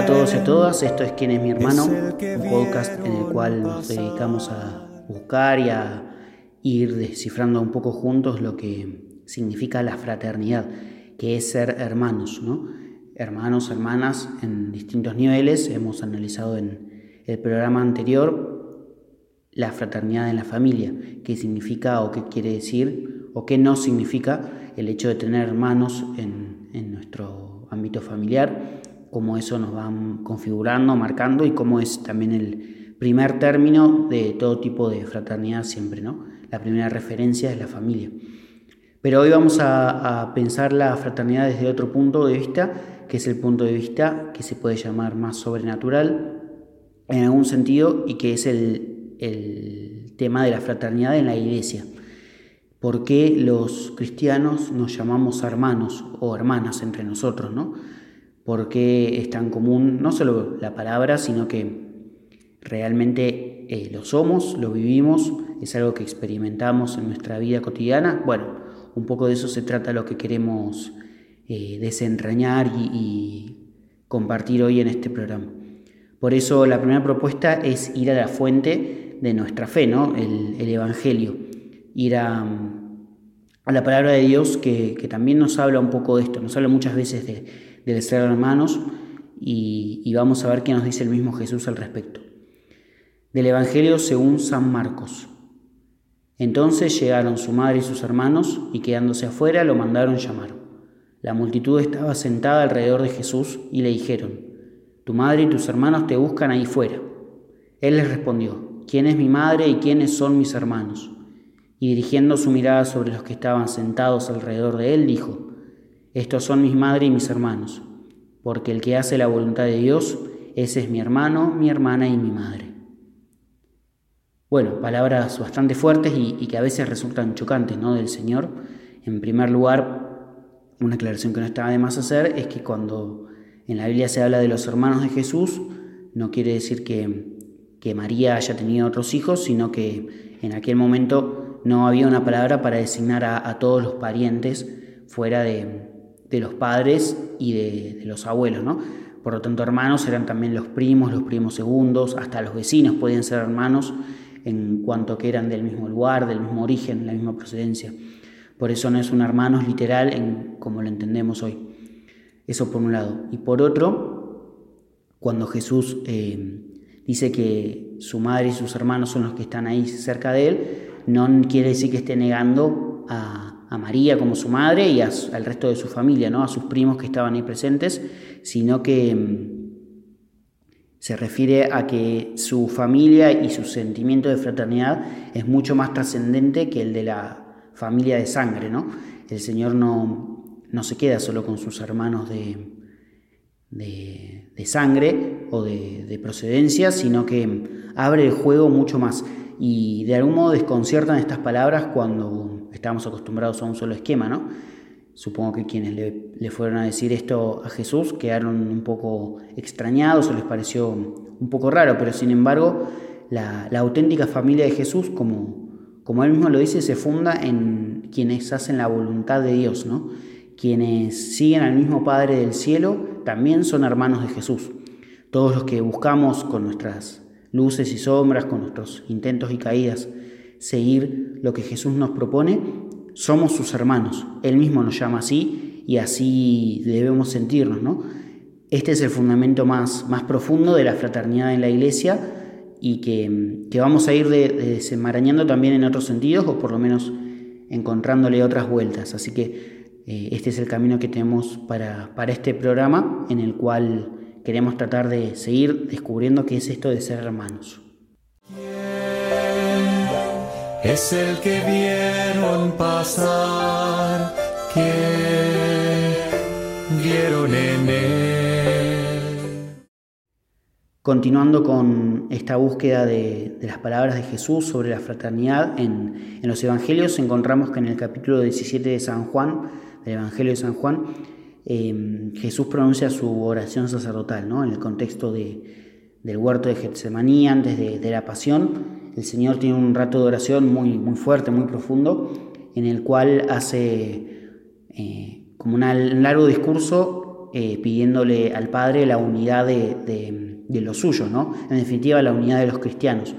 Hola a todos y a todas, esto es Quién es mi hermano, un podcast en el cual nos dedicamos a buscar y a ir descifrando un poco juntos lo que significa la fraternidad, que es ser hermanos, ¿no? Hermanos, hermanas en distintos niveles. Hemos analizado en el programa anterior la fraternidad en la familia, qué significa o qué quiere decir o qué no significa el hecho de tener hermanos en, en nuestro ámbito familiar cómo eso nos va configurando, marcando y cómo es también el primer término de todo tipo de fraternidad siempre, ¿no? La primera referencia es la familia. Pero hoy vamos a, pensar la fraternidad desde otro punto de vista, que es el punto de vista que se puede llamar más sobrenatural en algún sentido y que es el, el tema de la fraternidad en la iglesia. ¿Por qué los cristianos nos llamamos hermanos o hermanas entre nosotros, no? Porque es tan común no solo la palabra, sino que realmente eh, lo somos, lo vivimos, es algo que experimentamos en nuestra vida cotidiana. Bueno, un poco de eso se trata lo que queremos eh, desentrañar y, compartir hoy en este programa. Por eso la primera propuesta es ir a la fuente de nuestra fe, ¿no? el, Evangelio, ir a, la palabra de Dios que, que también nos habla un poco de esto, nos habla muchas veces de del ser hermanos y, vamos a ver qué nos dice el mismo Jesús al respecto. Del Evangelio según San Marcos. Entonces llegaron su madre y sus hermanos y quedándose afuera lo mandaron llamar. La multitud estaba sentada alrededor de Jesús y le dijeron, Tu madre y tus hermanos te buscan ahí fuera. Él les respondió, ¿quién es mi madre y quiénes son mis hermanos? Y dirigiendo su mirada sobre los que estaban sentados alrededor de él, dijo, estos son mis madre y mis hermanos, porque el que hace la voluntad de Dios, ese es mi hermano, mi hermana y mi madre. Bueno, palabras bastante fuertes y, que a veces resultan chocantes ¿no? del Señor. En primer lugar, una aclaración que no estaba de más hacer es que cuando en la Biblia se habla de los hermanos de Jesús, no quiere decir que, María haya tenido otros hijos, sino que en aquel momento no había una palabra para designar a todos los parientes fuera de, de los padres y de, los abuelos, ¿no? Por lo tanto, hermanos eran también los primos, los primos segundos, hasta los vecinos podían ser hermanos en cuanto que eran del mismo lugar, del mismo origen, la misma procedencia. Por eso no es un hermanos literal como lo entendemos hoy. Eso por un lado. Y por otro, cuando Jesús eh, dice que su madre y sus hermanos son los que están ahí cerca de él, no quiere decir que esté negando a, a María como su madre y al resto de su familia, ¿no? a sus primos que estaban ahí presentes, sino que mm, se refiere a que su familia y su sentimiento de fraternidad es mucho más trascendente que el de la familia de sangre. ¿no? El Señor no, no se queda solo con sus hermanos de, de, sangre o de, de procedencia, sino que abre el juego mucho más. Y de algún modo desconciertan estas palabras cuando estábamos acostumbrados a un solo esquema, ¿no? Supongo que quienes le, fueron a decir esto a Jesús quedaron un poco extrañados o les pareció un poco raro, pero sin embargo la, auténtica familia de Jesús, como, como él mismo lo dice, se funda en quienes hacen la voluntad de Dios, ¿no? Quienes siguen al mismo Padre del cielo también son hermanos de Jesús. Todos los que buscamos con nuestras luces y sombras, con nuestros intentos y caídas, seguir lo que Jesús nos propone, somos sus hermanos. Él mismo nos llama así y así debemos sentirnos, ¿no? Este es el fundamento más, más profundo de la fraternidad en la iglesia y que, vamos a ir desenmarañando también en otros sentidos o por lo menos encontrándole otras vueltas. Así que eh, este es el camino que tenemos para, para este programa en el cual queremos tratar de seguir descubriendo qué es esto de ser hermanos es el que vieron pasar, que vieron en él. Continuando con esta búsqueda de, las palabras de Jesús sobre la fraternidad, en, los Evangelios encontramos que en el capítulo 17 de San Juan, del Evangelio de San Juan, em, Jesús pronuncia su oración sacerdotal, ¿no? en el contexto del huerto de Getsemaní, antes de la pasión, el Señor tiene un rato de oración muy, muy fuerte, muy profundo, en el cual hace eh, como un largo discurso eh, pidiéndole al Padre la unidad de, los suyos, ¿no? En definitiva, la unidad de los cristianos.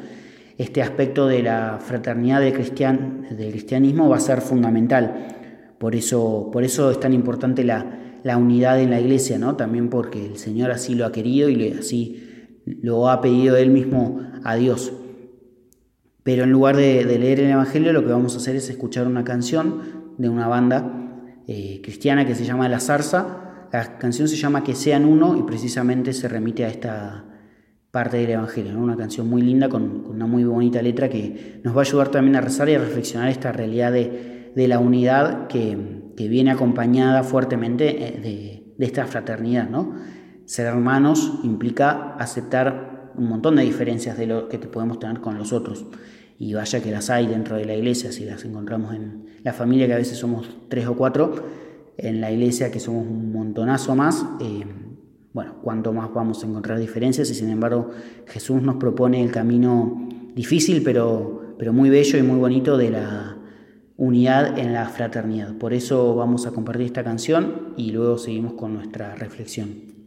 Este aspecto de la fraternidad del, del cristianismo va a ser fundamental. Por eso, por eso es tan importante la, unidad en la iglesia, ¿no? También porque el Señor así lo ha querido y así lo ha pedido Él mismo a Dios. Pero en lugar de, leer el Evangelio, lo que vamos a hacer es escuchar una canción de una banda eh, cristiana que se llama La Zarza. La canción se llama Que sean uno y precisamente se remite a esta parte del Evangelio. Una canción muy linda con, una muy bonita letra que nos va a ayudar también a rezar y a reflexionar esta realidad de, la unidad que, viene acompañada fuertemente eh, de, esta fraternidad. ¿no? Ser hermanos implica aceptar un montón de diferencias de lo que podemos tener con los otros y vaya que las hay dentro de la iglesia, si las encontramos en la familia, que a veces somos tres o cuatro, en la iglesia que somos un montonazo más, eh, bueno, cuánto más vamos a encontrar diferencias y sin embargo Jesús nos propone el camino difícil pero, pero muy bello y muy bonito de la unidad en la fraternidad. Por eso vamos a compartir esta canción y luego seguimos con nuestra reflexión.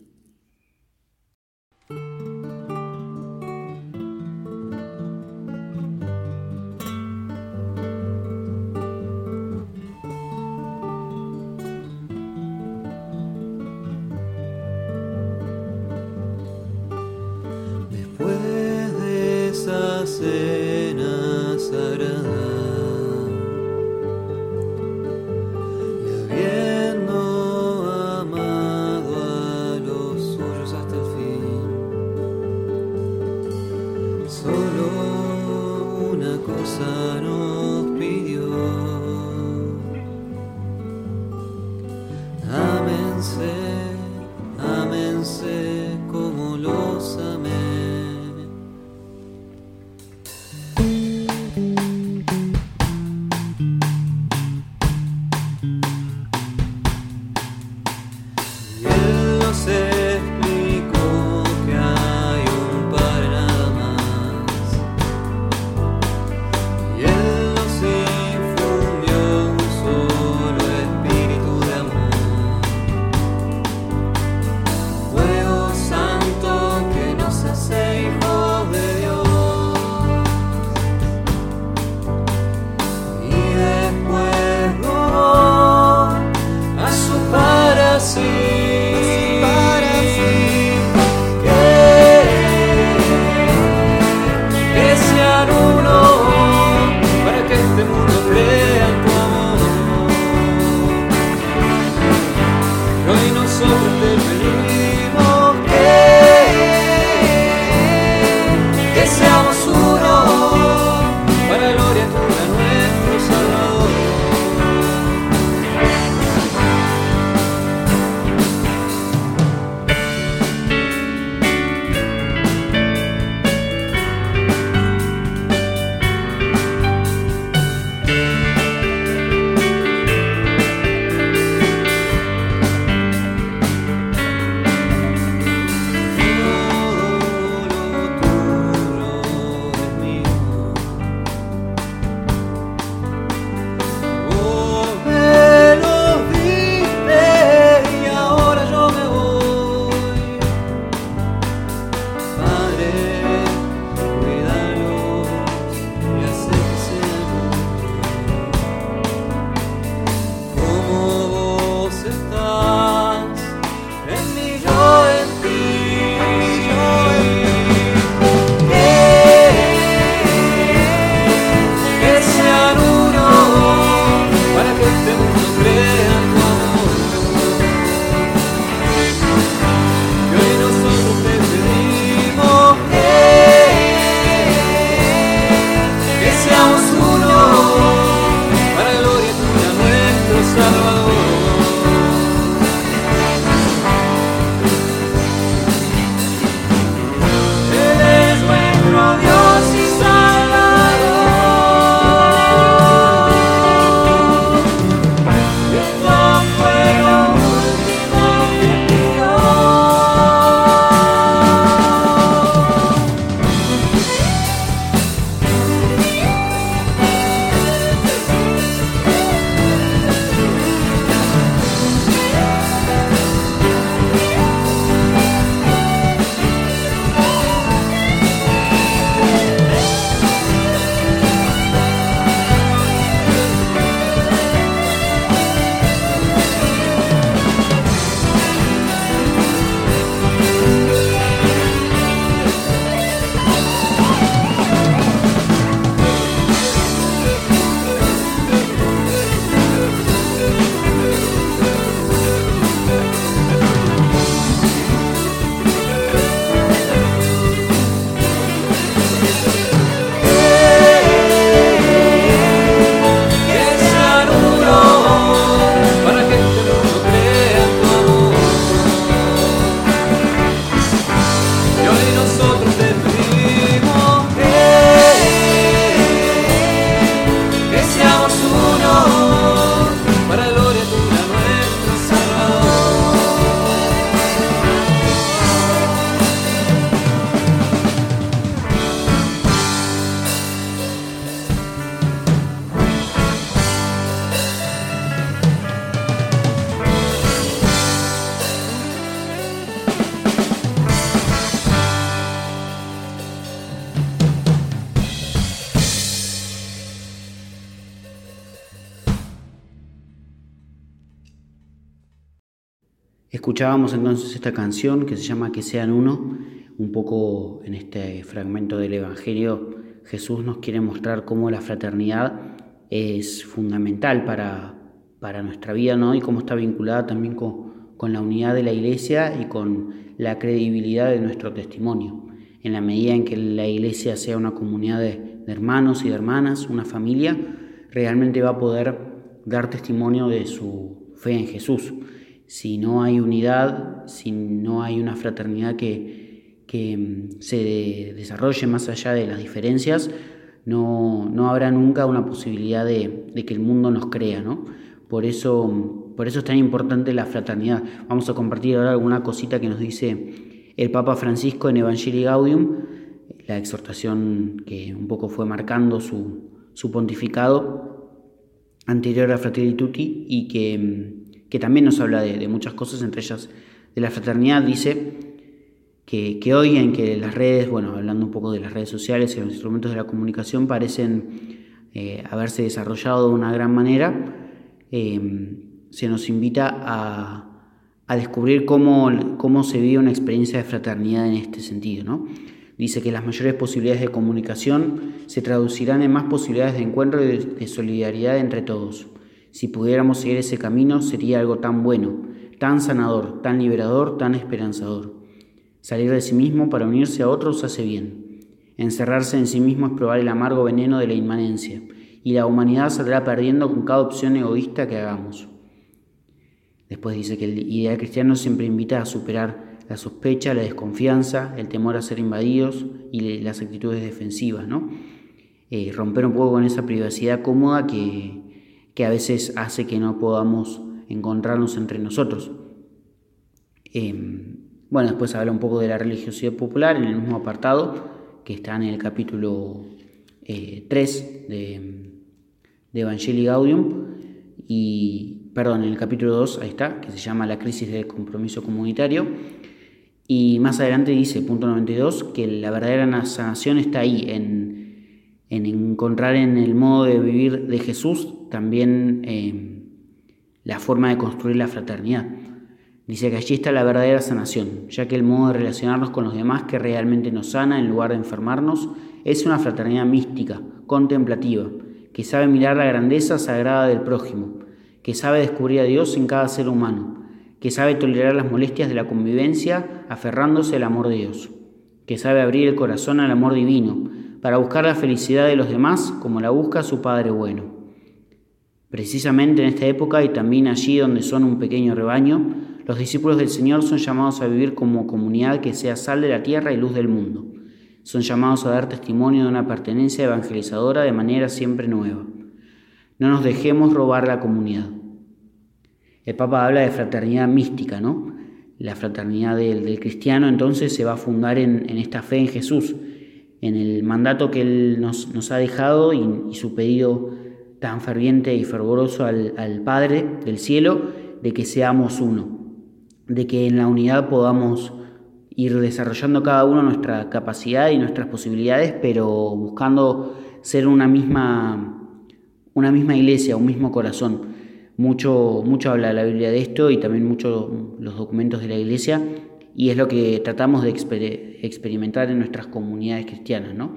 Escuchábamos entonces esta canción que se llama Que sean uno, un poco en este fragmento del Evangelio Jesús nos quiere mostrar cómo la fraternidad es fundamental para, para nuestra vida ¿no? y cómo está vinculada también con, con la unidad de la iglesia y con la credibilidad de nuestro testimonio. En la medida en que la iglesia sea una comunidad de, hermanos y de hermanas, una familia, realmente va a poder dar testimonio de su fe en Jesús. Si no hay unidad, si no hay una fraternidad que, que mm, se desarrolle más allá de las diferencias, no, no habrá nunca una posibilidad de, de, que el mundo nos crea. ¿no? Por eso por eso es tan importante la fraternidad. Vamos a compartir ahora alguna cosita que nos dice el Papa Francisco en Evangelii Gaudium, la exhortación que un poco fue marcando su, pontificado anterior a Fratelli Tutti y que, que también nos habla de, muchas cosas, entre ellas de la fraternidad. Dice que, hoy en que las redes, bueno, hablando un poco de las redes sociales y los instrumentos de la comunicación, parecen eh, haberse desarrollado de una gran manera. Eh, se nos invita a, descubrir cómo, cómo, se vive una experiencia de fraternidad en este sentido. ¿no? Dice que las mayores posibilidades de comunicación se traducirán en más posibilidades de encuentro y de, solidaridad entre todos. Si pudiéramos seguir ese camino sería algo tan bueno, tan sanador, tan liberador, tan esperanzador. Salir de sí mismo para unirse a otros hace bien. Encerrarse en sí mismo es probar el amargo veneno de la inmanencia, y la humanidad saldrá perdiendo con cada opción egoísta que hagamos. Después dice que el ideal cristiano siempre invita a superar la sospecha, la desconfianza, el temor a ser invadidos y las actitudes defensivas, ¿no? Eh, romper un poco con esa privacidad cómoda que, que, a veces hace que no podamos encontrarnos entre nosotros. Em, bueno, después habla un poco de la religiosidad popular en el mismo apartado que está en el capítulo 3 eh, de, de Evangelii Gaudium y, perdón, en el capítulo 2, ahí está, que se llama La crisis del compromiso comunitario. Y más adelante dice, punto 92, que la verdadera sanación está ahí, en, en encontrar en el modo de vivir de Jesús también eh, la forma de construir la fraternidad. Dice que allí está la verdadera sanación, ya que el modo de relacionarnos con los demás que realmente nos sana en lugar de enfermarnos es una fraternidad mística, contemplativa, que sabe mirar la grandeza sagrada del prójimo, que sabe descubrir a Dios en cada ser humano, que sabe tolerar las molestias de la convivencia aferrándose al amor de Dios, que sabe abrir el corazón al amor divino para buscar la felicidad de los demás como la busca su Padre bueno. Precisamente en esta época y también allí donde son un pequeño rebaño, los discípulos del Señor son llamados a vivir como comunidad que sea sal de la tierra y luz del mundo. Son llamados a dar testimonio de una pertenencia evangelizadora de manera siempre nueva. No nos dejemos robar la comunidad. El Papa habla de fraternidad mística, ¿no? La fraternidad del, cristiano entonces se va a fundar en, esta fe en Jesús, en el mandato que Él nos, ha dejado y, su pedido tan ferviente y fervoroso al, al Padre del cielo de que seamos uno, de que en la unidad podamos ir desarrollando cada uno nuestra capacidad y nuestras posibilidades, pero buscando ser una misma una misma iglesia, un mismo corazón. Mucho, mucho habla la Biblia de esto y también mucho los documentos de la iglesia y es lo que tratamos de experimentar en nuestras comunidades cristianas, ¿no?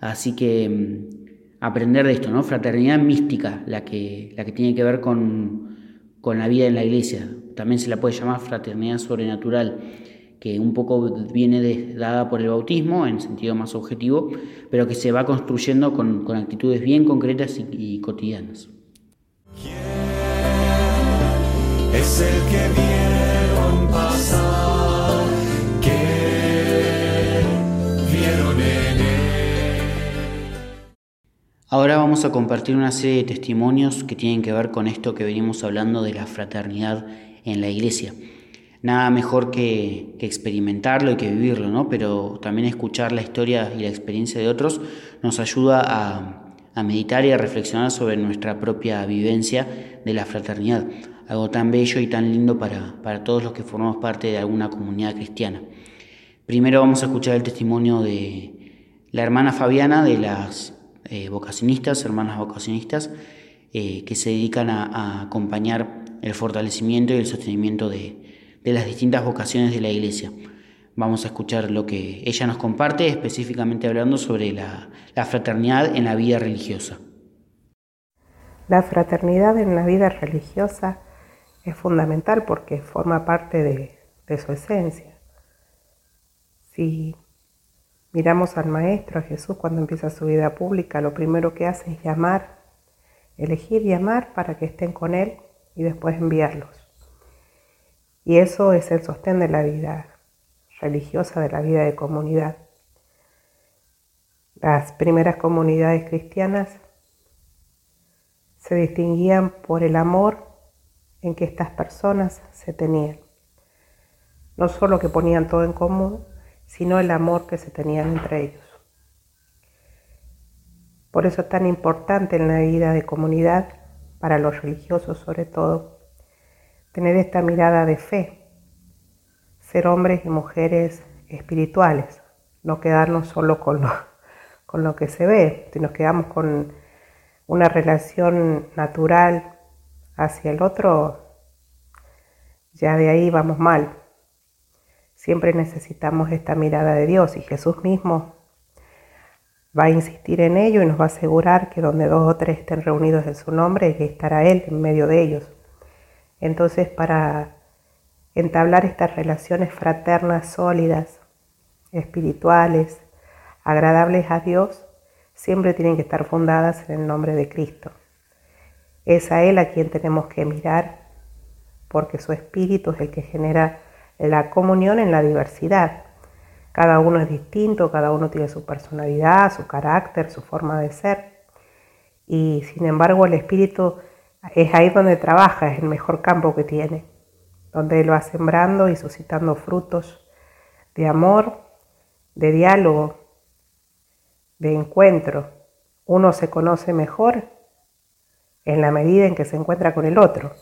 Así que mm, aprender de esto, ¿no? Fraternidad mística, la que, la que tiene que ver con, con la vida en la iglesia. También se la puede llamar fraternidad sobrenatural que un poco viene dada por el bautismo en sentido más objetivo, pero que se va construyendo con, actitudes bien concretas y, cotidianas. es el que vieron Ahora vamos a compartir una serie de testimonios que tienen que ver con esto que venimos hablando de la fraternidad en la iglesia nada mejor que, experimentarlo y que vivirlo, ¿no? Pero también escuchar la historia y la experiencia de otros nos ayuda a, meditar y a reflexionar sobre nuestra propia vivencia de la fraternidad, algo tan bello y tan lindo para, todos los que formamos parte de alguna comunidad cristiana. Primero vamos a escuchar el testimonio de la hermana Fabiana de las eh, vocacionistas, hermanas vocacionistas, eh, que se dedican a acompañar el fortalecimiento y el sostenimiento de, las distintas vocaciones de la Iglesia. Vamos a escuchar lo que ella nos comparte, específicamente hablando sobre la, fraternidad en la vida religiosa. La fraternidad en la vida religiosa es fundamental porque forma parte de, su esencia. Miramos al Maestro, a Jesús, cuando empieza su vida pública, lo primero que hace es llamar, elegir llamar para que estén con Él y después enviarlos. Y eso es el sostén de la vida religiosa, de la vida de comunidad. Las primeras comunidades cristianas se distinguían por el amor en que estas personas se tenían. No solo que ponían todo en común, sino el amor que se tenían entre ellos. Por eso es tan importante en la vida de comunidad, para los religiosos sobre todo, tener esta mirada de fe, ser hombres y mujeres espirituales, no quedarnos solo con lo, con lo que se ve, si nos quedamos con una relación natural hacia el otro, ya de ahí vamos mal. Siempre necesitamos esta mirada de Dios y Jesús mismo va a insistir en ello y nos va a asegurar que donde dos o tres estén reunidos en su nombre, estará Él en medio de ellos. Entonces, para entablar estas relaciones fraternas sólidas, espirituales, agradables a Dios, siempre tienen que estar fundadas en el nombre de Cristo. Es a Él a quien tenemos que mirar, porque su espíritu es el que genera la comunión en la diversidad. Cada uno es distinto, cada uno tiene su personalidad, su carácter, su forma de ser. Y sin embargo el espíritu es ahí donde trabaja, es el mejor campo que tiene, donde él va sembrando y suscitando frutos de amor, de diálogo, de encuentro. Uno se conoce mejor en la medida en que se encuentra con el otro.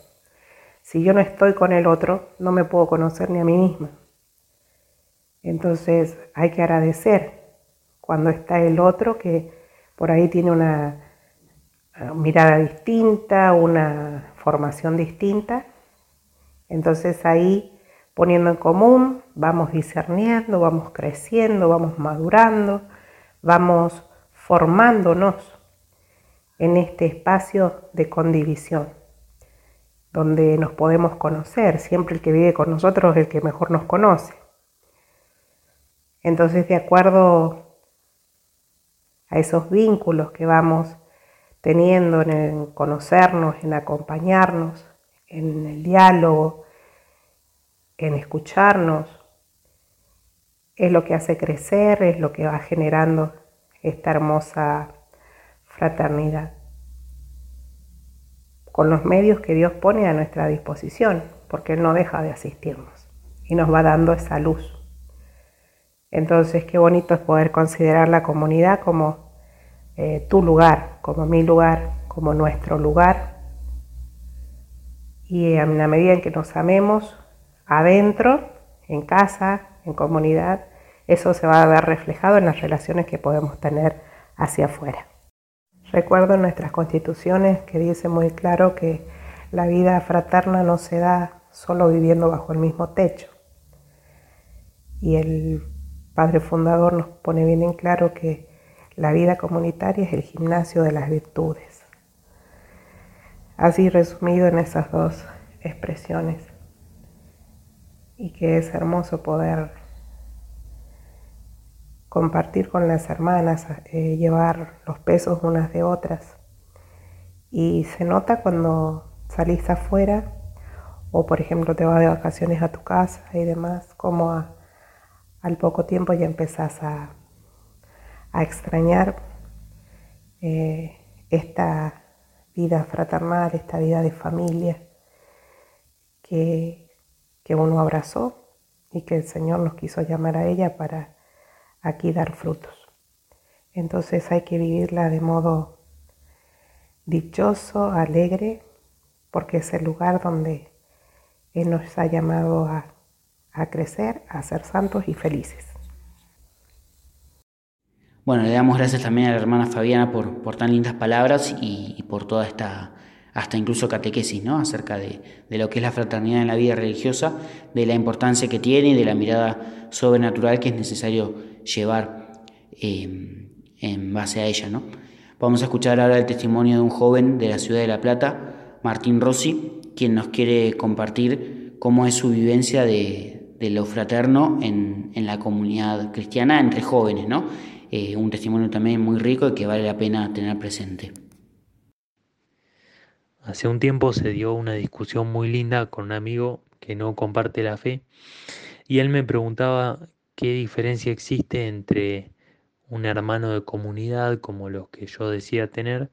Si yo no estoy con el otro, no me puedo conocer ni a mí misma. Entonces hay que agradecer cuando está el otro que por ahí tiene una eh, mirada distinta, una formación distinta. Entonces ahí poniendo en común, vamos discerniendo, vamos creciendo, vamos madurando, vamos formándonos en este espacio de condivisión donde nos podemos conocer. Siempre el que vive con nosotros es el que mejor nos conoce. Entonces, de acuerdo a esos vínculos que vamos teniendo en conocernos, en acompañarnos, en el diálogo, en escucharnos, es lo que hace crecer, es lo que va generando esta hermosa fraternidad con los medios que Dios pone a nuestra disposición, porque Él no deja de asistirnos y nos va dando esa luz. Entonces, qué bonito es poder considerar la comunidad como eh, tu lugar, como mi lugar, como nuestro lugar. Y en la medida en que nos amemos adentro, en casa, en comunidad, eso se va a ver reflejado en las relaciones que podemos tener hacia afuera. Recuerdo nuestras constituciones que dice muy claro que la vida fraterna no se da solo viviendo bajo el mismo techo. Y el padre fundador nos pone bien en claro que la vida comunitaria es el gimnasio de las virtudes. Así resumido en esas dos expresiones. Y que es hermoso poder compartir con las hermanas, eh, llevar los pesos unas de otras. Y se nota cuando salís afuera o por ejemplo te vas de vacaciones a tu casa y demás, como al poco tiempo ya empezás a, extrañar eh, esta vida fraternal, esta vida de familia que, que uno abrazó y que el Señor nos quiso llamar a ella para aquí dar frutos. Entonces hay que vivirla de modo dichoso, alegre, porque es el lugar donde Él nos ha llamado a, crecer, a ser santos y felices. Bueno, le damos gracias también a la hermana Fabiana por, por tan lindas palabras y, por toda esta hasta incluso catequesis, ¿no? Acerca de, lo que es la fraternidad en la vida religiosa, de la importancia que tiene y de la mirada sobrenatural que es necesario llevar eh, en base a ella, ¿no? Vamos a escuchar ahora el testimonio de un joven de la ciudad de La Plata, Martín Rossi, quien nos quiere compartir cómo es su vivencia de, lo fraterno en, la comunidad cristiana entre jóvenes, ¿no? Eh, un testimonio también muy rico y que vale la pena tener presente. Hace un tiempo se dio una discusión muy linda con un amigo que no comparte la fe y él me preguntaba qué diferencia existe entre un hermano de comunidad como los que yo decía tener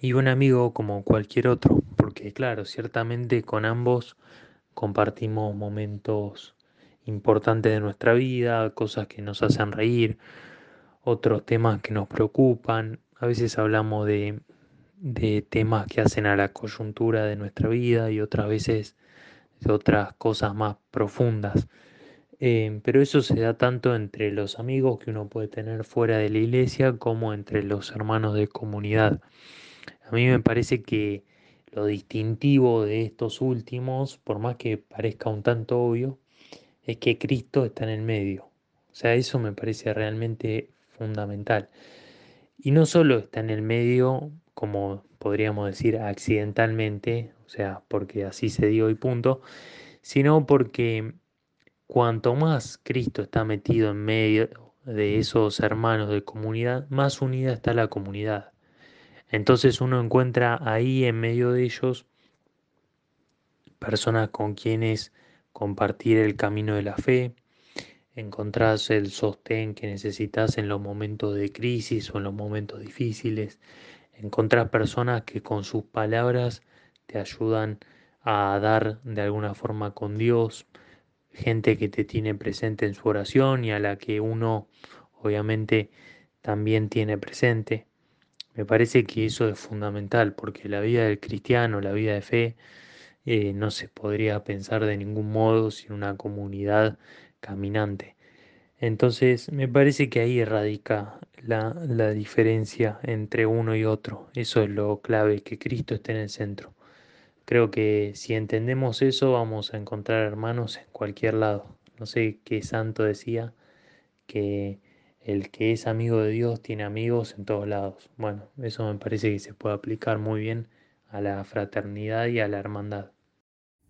y un amigo como cualquier otro, porque claro, ciertamente con ambos compartimos momentos importantes de nuestra vida, cosas que nos hacen reír, otros temas que nos preocupan, a veces hablamos de, de temas que hacen a la coyuntura de nuestra vida y otras veces de otras cosas más profundas. Eh, pero eso se da tanto entre los amigos que uno puede tener fuera de la iglesia como entre los hermanos de comunidad. A mí me parece que lo distintivo de estos últimos, por más que parezca un tanto obvio, es que Cristo está en el medio. O sea, eso me parece realmente fundamental. Y no solo está en el medio, como podríamos decir accidentalmente, o sea, porque así se dio y punto, sino porque Cuanto más Cristo está metido en medio de esos hermanos de comunidad, más unida está la comunidad. Entonces uno encuentra ahí en medio de ellos personas con quienes compartir el camino de la fe, encontrás el sostén que necesitas en los momentos de crisis o en los momentos difíciles, encontrás personas que con sus palabras te ayudan a dar de alguna forma con Dios, gente que te tiene presente en su oración y a la que uno obviamente también tiene presente. Me parece que eso es fundamental porque la vida del cristiano, la vida de fe, eh, no se podría pensar de ningún modo sin una comunidad caminante. Entonces me parece que ahí radica la, la diferencia entre uno y otro. Eso es lo clave, que Cristo esté en el centro. Creo que si entendemos eso vamos a encontrar hermanos en cualquier lado. No sé qué santo decía que el que es amigo de Dios tiene amigos en todos lados. Bueno, eso me parece que se puede aplicar muy bien a la fraternidad y a la hermandad.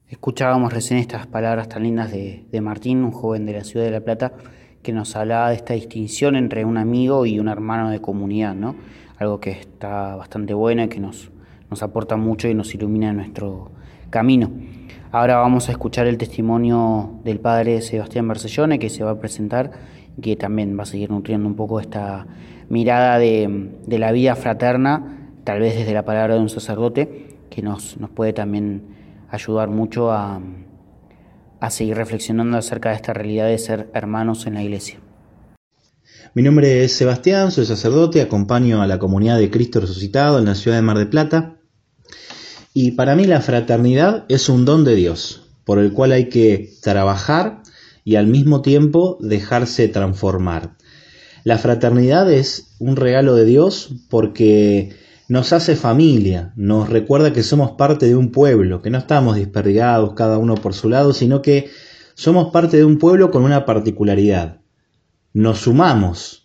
Escuchábamos recién estas palabras tan lindas de, Martín, un joven de la ciudad de La Plata, que nos hablaba de esta distinción entre un amigo y un hermano de comunidad, ¿no? Algo que está bastante bueno y que nos, nos aporta mucho y nos ilumina nuestro camino. Ahora vamos a escuchar el testimonio del padre Sebastián Barcellone que se va a presentar y que también va a seguir nutriendo un poco esta mirada de, la vida fraterna, tal vez desde la palabra de un sacerdote, que nos, nos puede también ayudar mucho a, a seguir reflexionando acerca de esta realidad de ser hermanos en la iglesia. Mi nombre es Sebastián, soy sacerdote, acompaño a la comunidad de Cristo resucitado en la ciudad de Mar de Plata y para mí la fraternidad es un don de Dios, por el cual hay que trabajar y al mismo tiempo dejarse transformar. La fraternidad es un regalo de Dios porque nos hace familia, nos recuerda que somos parte de un pueblo, que no estamos desperdigados cada uno por su lado, sino que somos parte de un pueblo con una particularidad. Nos sumamos,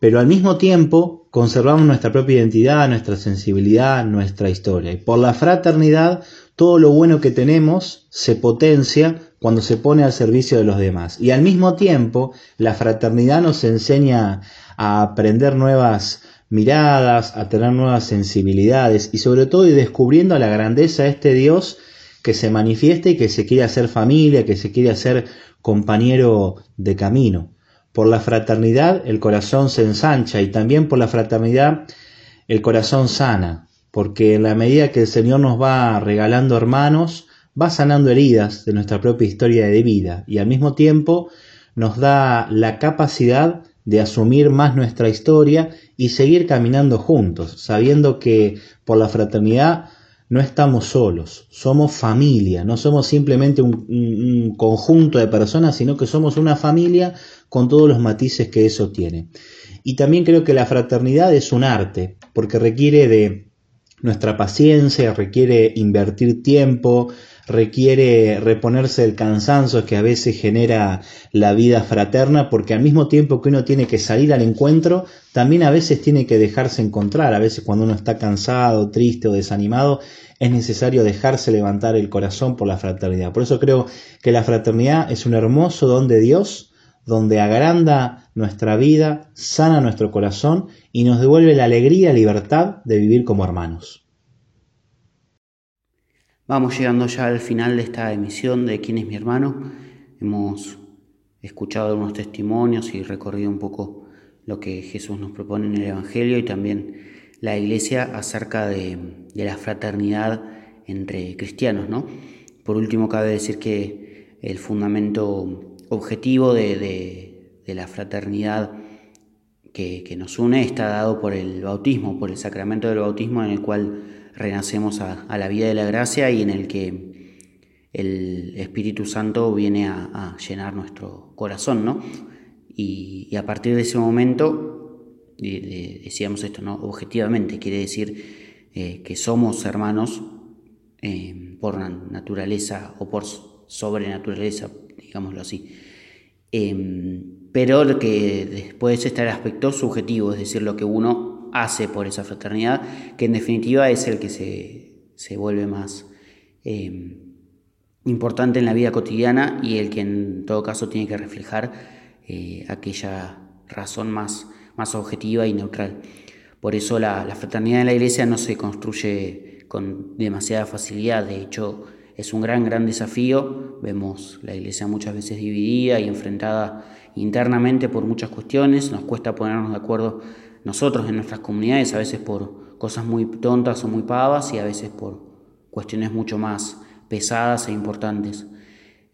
pero al mismo tiempo conservamos nuestra propia identidad, nuestra sensibilidad, nuestra historia. Y por la fraternidad, todo lo bueno que tenemos se potencia cuando se pone al servicio de los demás. Y al mismo tiempo, la fraternidad nos enseña a aprender nuevas miradas, a tener nuevas sensibilidades y sobre todo ir descubriendo la grandeza de este Dios que se manifiesta y que se quiere hacer familia, que se quiere hacer compañero de camino. Por la fraternidad el corazón se ensancha y también por la fraternidad el corazón sana, porque en la medida que el Señor nos va regalando hermanos, va sanando heridas de nuestra propia historia de vida y al mismo tiempo nos da la capacidad de asumir más nuestra historia y seguir caminando juntos, sabiendo que por la fraternidad no estamos solos, somos familia, no somos simplemente un, un, conjunto de personas, sino que somos una familia con todos los matices que eso tiene. Y también creo que la fraternidad es un arte, porque requiere de nuestra paciencia, requiere invertir tiempo, requiere reponerse del cansancio que a veces genera la vida fraterna, porque al mismo tiempo que uno tiene que salir al encuentro, también a veces tiene que dejarse encontrar. A veces cuando uno está cansado, triste o desanimado, es necesario dejarse levantar el corazón por la fraternidad. Por eso creo que la fraternidad es un hermoso don de Dios, donde agranda nuestra vida, sana nuestro corazón y nos devuelve la alegría y libertad de vivir como hermanos. Vamos llegando ya al final de esta emisión de ¿Quién es mi hermano? Hemos escuchado algunos testimonios y recorrido un poco lo que Jesús nos propone en el Evangelio y también la Iglesia acerca de, la fraternidad entre cristianos. ¿no? Por último, cabe decir que el fundamento objetivo de, la fraternidad que, que nos une está dado por el bautismo, por el sacramento del bautismo en el cual renacemos a, la vida de la gracia y en el que el Espíritu Santo viene a, llenar nuestro corazón, ¿no? Y, a partir de ese momento, decíamos esto, ¿no? Objetivamente, quiere decir eh, que somos hermanos eh, por naturaleza o por sobrenaturaleza, digámoslo así. Eh, pero que después está el aspecto subjetivo, es decir, lo que uno hace por esa fraternidad, que en definitiva es el que se, vuelve más eh, importante en la vida cotidiana y el que en todo caso tiene que reflejar eh, aquella razón más, más objetiva y neutral. Por eso la, fraternidad en la iglesia no se construye con demasiada facilidad, de hecho es un gran, gran desafío. Vemos la iglesia muchas veces dividida y enfrentada internamente por muchas cuestiones, nos cuesta ponernos de acuerdo nosotros en nuestras comunidades, a veces por cosas muy tontas o muy pavas y a veces por cuestiones mucho más pesadas e importantes.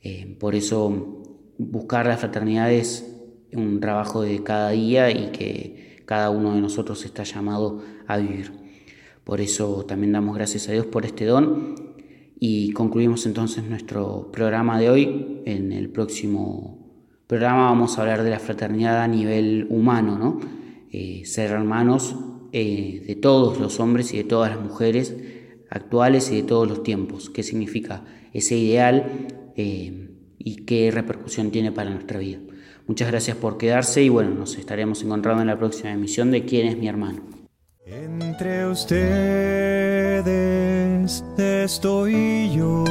Eh, por eso buscar la fraternidad es un trabajo de cada día y que cada uno de nosotros está llamado a vivir. Por eso también damos gracias a Dios por este don y concluimos entonces nuestro programa de hoy. En el próximo programa vamos a hablar de la fraternidad a nivel humano, ¿no? Eh, ser hermanos eh, de todos los hombres y de todas las mujeres actuales y de todos los tiempos. ¿Qué significa ese ideal eh, y qué repercusión tiene para nuestra vida? Muchas gracias por quedarse y bueno, nos estaremos encontrando en la próxima emisión de ¿Quién es mi hermano? Entre ustedes estoy yo.